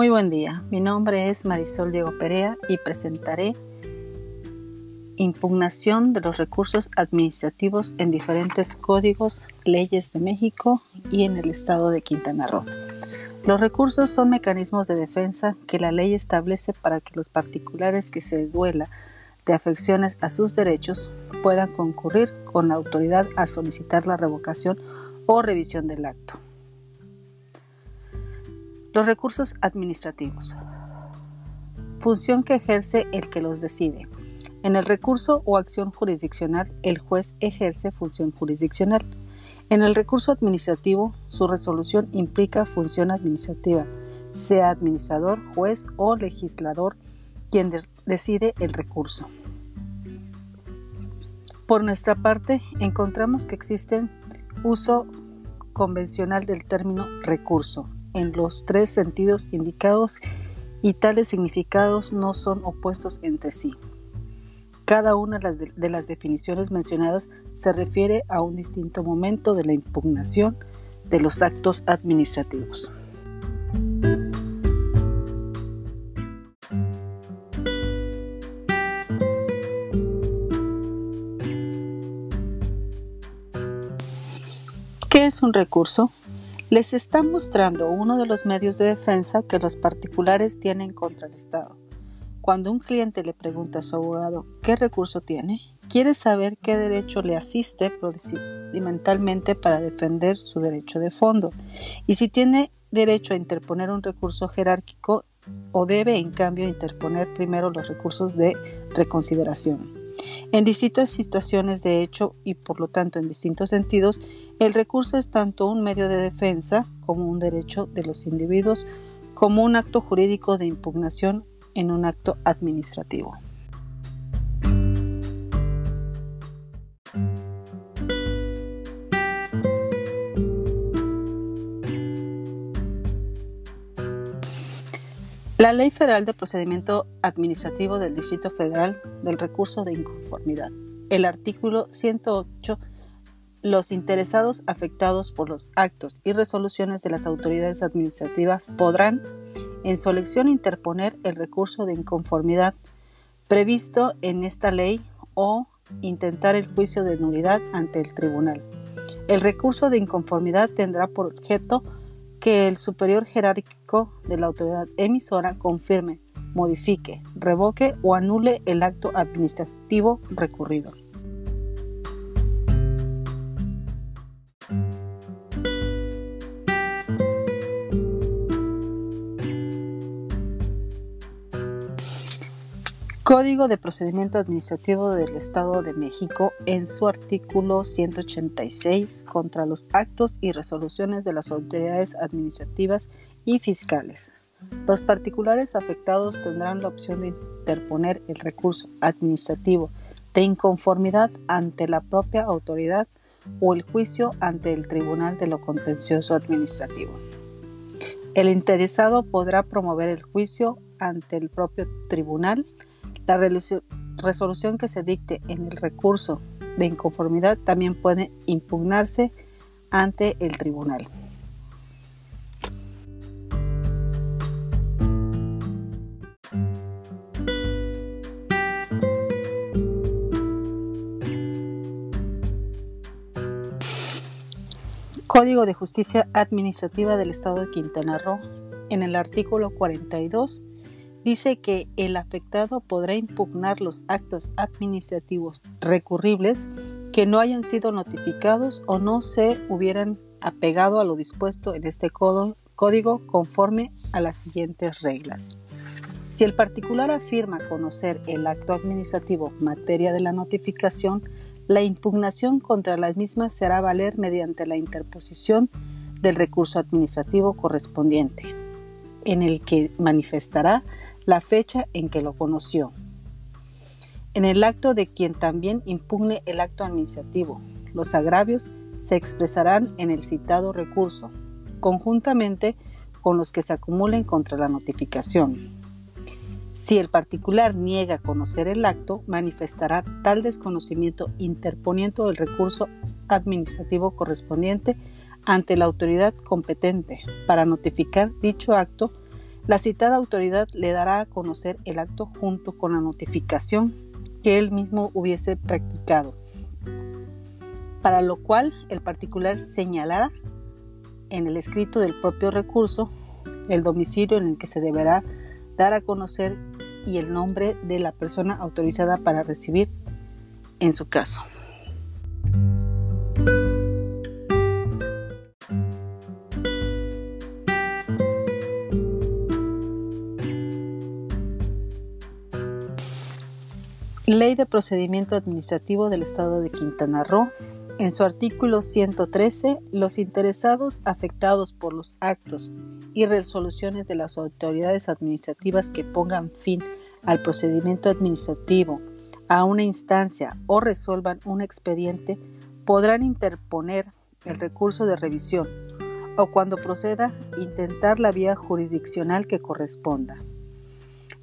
Muy buen día, mi nombre es Marisol Diego Perea y presentaré impugnación de los recursos administrativos en diferentes códigos, leyes de México y en el estado de Quintana Roo. Los recursos son mecanismos de defensa que la ley establece para que los particulares que se duela de afecciones a sus derechos puedan concurrir con la autoridad a solicitar la revocación o revisión del acto. Los recursos administrativos. Función que ejerce el que los decide. En el recurso o acción jurisdiccional, el juez ejerce función jurisdiccional. En el recurso administrativo, su resolución implica función administrativa, sea administrador, juez o legislador quien decide el recurso. Por nuestra parte, encontramos que existe uso convencional del término recurso en los tres sentidos indicados y tales significados no son opuestos entre sí. Cada una de las definiciones mencionadas se refiere a un distinto momento de la impugnación de los actos administrativos. ¿Qué es un recurso? Les está mostrando uno de los medios de defensa que los particulares tienen contra el Estado. Cuando un cliente le pregunta a su abogado qué recurso tiene, quiere saber qué derecho le asiste procedimentalmente para defender su derecho de fondo y si tiene derecho a interponer un recurso jerárquico o debe en cambio interponer primero los recursos de reconsideración. En distintas situaciones de hecho y por lo tanto en distintos sentidos, el recurso es tanto un medio de defensa como un derecho de los individuos, como un acto jurídico de impugnación en un acto administrativo. La Ley Federal de Procedimiento Administrativo del Distrito Federal del Recurso de Inconformidad. El artículo 108. Los interesados afectados por los actos y resoluciones de las autoridades administrativas podrán, en su elección, interponer el recurso de inconformidad previsto en esta ley o intentar el juicio de nulidad ante el tribunal. El recurso de inconformidad tendrá por objeto que el superior jerárquico de la autoridad emisora confirme, modifique, revoque o anule el acto administrativo recurrido. Código de Procedimiento Administrativo del Estado de México en su artículo 186 contra los actos y resoluciones de las autoridades administrativas y fiscales. Los particulares afectados tendrán la opción de interponer el recurso administrativo de inconformidad ante la propia autoridad o el juicio ante el Tribunal de lo Contencioso Administrativo. El interesado podrá promover el juicio ante el propio tribunal la resolución que se dicte en el recurso de inconformidad también puede impugnarse ante el tribunal. Código de Justicia Administrativa del Estado de Quintana Roo, en el artículo 42, dice que el afectado podrá impugnar los actos administrativos recurribles que no hayan sido notificados o no se hubieran apegado a lo dispuesto en este código conforme a las siguientes reglas. Si el particular afirma conocer el acto administrativo materia de la notificación, la impugnación contra la misma se hará valer mediante la interposición del recurso administrativo correspondiente, en el que manifestará la fecha en que lo conoció. En el acto de quien también impugne el acto administrativo, los agravios se expresarán en el citado recurso, conjuntamente con los que se acumulen contra la notificación. Si el particular niega conocer el acto, manifestará tal desconocimiento interponiendo el recurso administrativo correspondiente ante la autoridad competente para notificar dicho acto La citada autoridad le dará a conocer el acto junto con la notificación que él mismo hubiese practicado, para lo cual el particular señalará en el escrito del propio recurso el domicilio en el que se deberá dar a conocer y el nombre de la persona autorizada para recibir en su caso. Ley de Procedimiento Administrativo del Estado de Quintana Roo. En su artículo 113, los interesados afectados por los actos y resoluciones de las autoridades administrativas que pongan fin al procedimiento administrativo a una instancia o resuelvan un expediente podrán interponer el recurso de revisión o cuando proceda intentar la vía jurisdiccional que corresponda.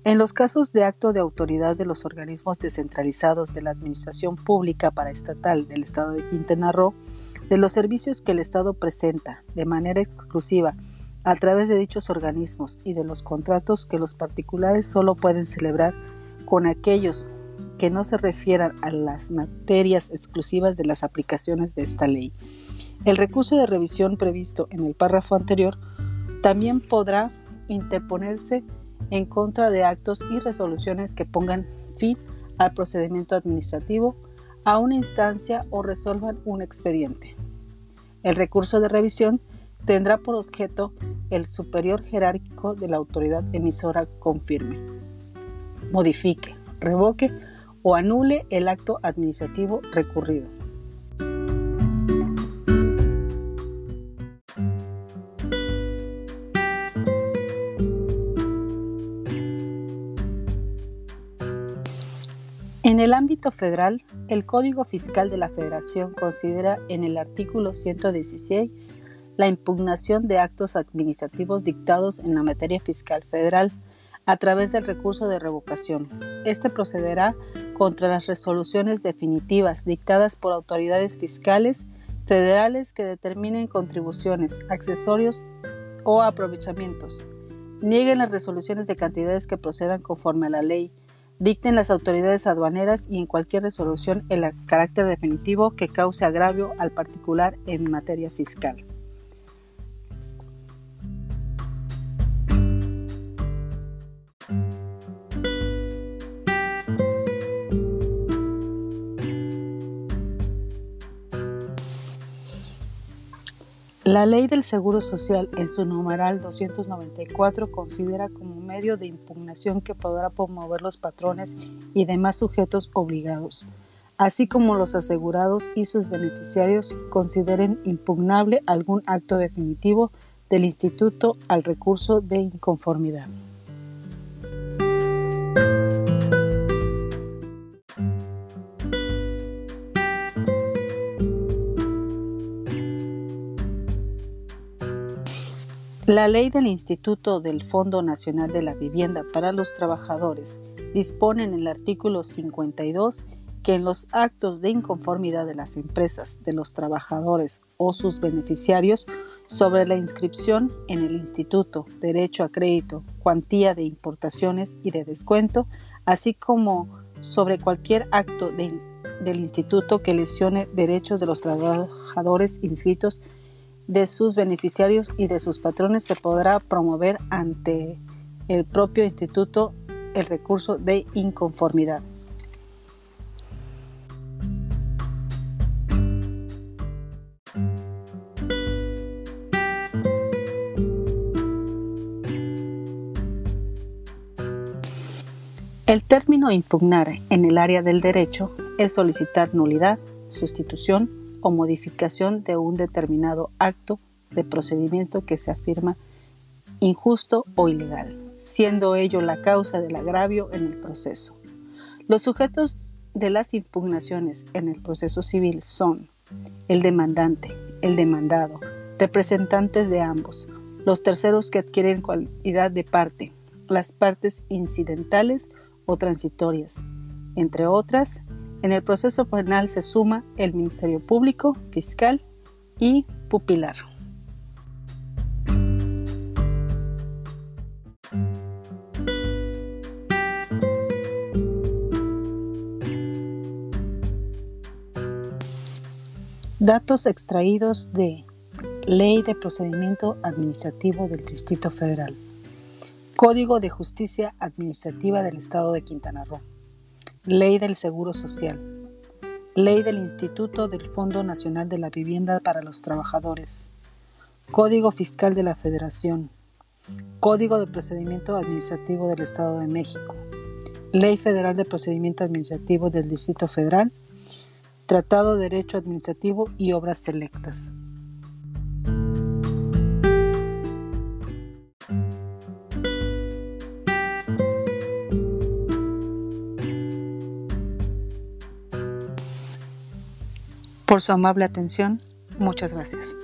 En los casos de acto de autoridad de los organismos descentralizados de la Administración Pública Paraestatal del Estado de Quintana Roo, de los servicios que el Estado presenta de manera exclusiva a través de dichos organismos y de los contratos que los particulares solo pueden celebrar con aquellos que no se refieran a las materias exclusivas de las aplicaciones de esta ley. El recurso de revisión previsto en el párrafo anterior también podrá interponerse en contra de actos y resoluciones que pongan fin al procedimiento administrativo, a una instancia o resuelvan un expediente. El recurso de revisión tendrá por objeto el superior jerárquico de la autoridad emisora confirme, modifique, revoque o anule el acto administrativo recurrido. Federal, el Código Fiscal de la Federación considera en el artículo 116 la impugnación de actos administrativos dictados en la materia fiscal federal a través del recurso de revocación. Este procederá contra las resoluciones definitivas dictadas por autoridades fiscales federales que determinen contribuciones, accesorios o aprovechamientos. Nieguen las resoluciones de cantidades que procedan conforme a la ley dicten las autoridades aduaneras y en cualquier resolución el carácter definitivo que cause agravio al particular en materia fiscal. La Ley del Seguro Social en su numeral 294 considera como medio de impugnación que podrá promover los patrones y demás sujetos obligados, así como los asegurados y sus beneficiarios consideren impugnable algún acto definitivo del Instituto al recurso de inconformidad. La ley del Instituto del Fondo Nacional de la Vivienda para los Trabajadores dispone en el artículo 52 que en los actos de inconformidad de las empresas, de los trabajadores o sus beneficiarios sobre la inscripción en el instituto, derecho a crédito, cuantía de importaciones y de descuento, así como sobre cualquier acto del instituto que lesione derechos de los trabajadores inscritos de sus beneficiarios y de sus patrones se podrá promover ante el propio instituto el recurso de inconformidad. El término impugnar en el área del derecho es solicitar nulidad, sustitución o modificación de un determinado acto de procedimiento que se afirma injusto o ilegal, siendo ello la causa del agravio en el proceso. Los sujetos de las impugnaciones en el proceso civil son el demandante, el demandado, representantes de ambos, los terceros que adquieren cualidad de parte, las partes incidentales o transitorias, entre otras, en el proceso penal se suma el Ministerio Público, Fiscal y Pupilar. Datos extraídos de Ley de Procedimiento Administrativo del Distrito Federal, Código de Justicia Administrativa del Estado de Quintana Roo. Ley del Seguro Social. Ley del Instituto del Fondo Nacional de la Vivienda para los Trabajadores. Código Fiscal de la Federación. Código de Procedimiento Administrativo del Estado de México. Ley Federal de Procedimiento Administrativo del Distrito Federal Tratado de Derecho Administrativo y Obras Selectas. Por su amable atención, muchas gracias.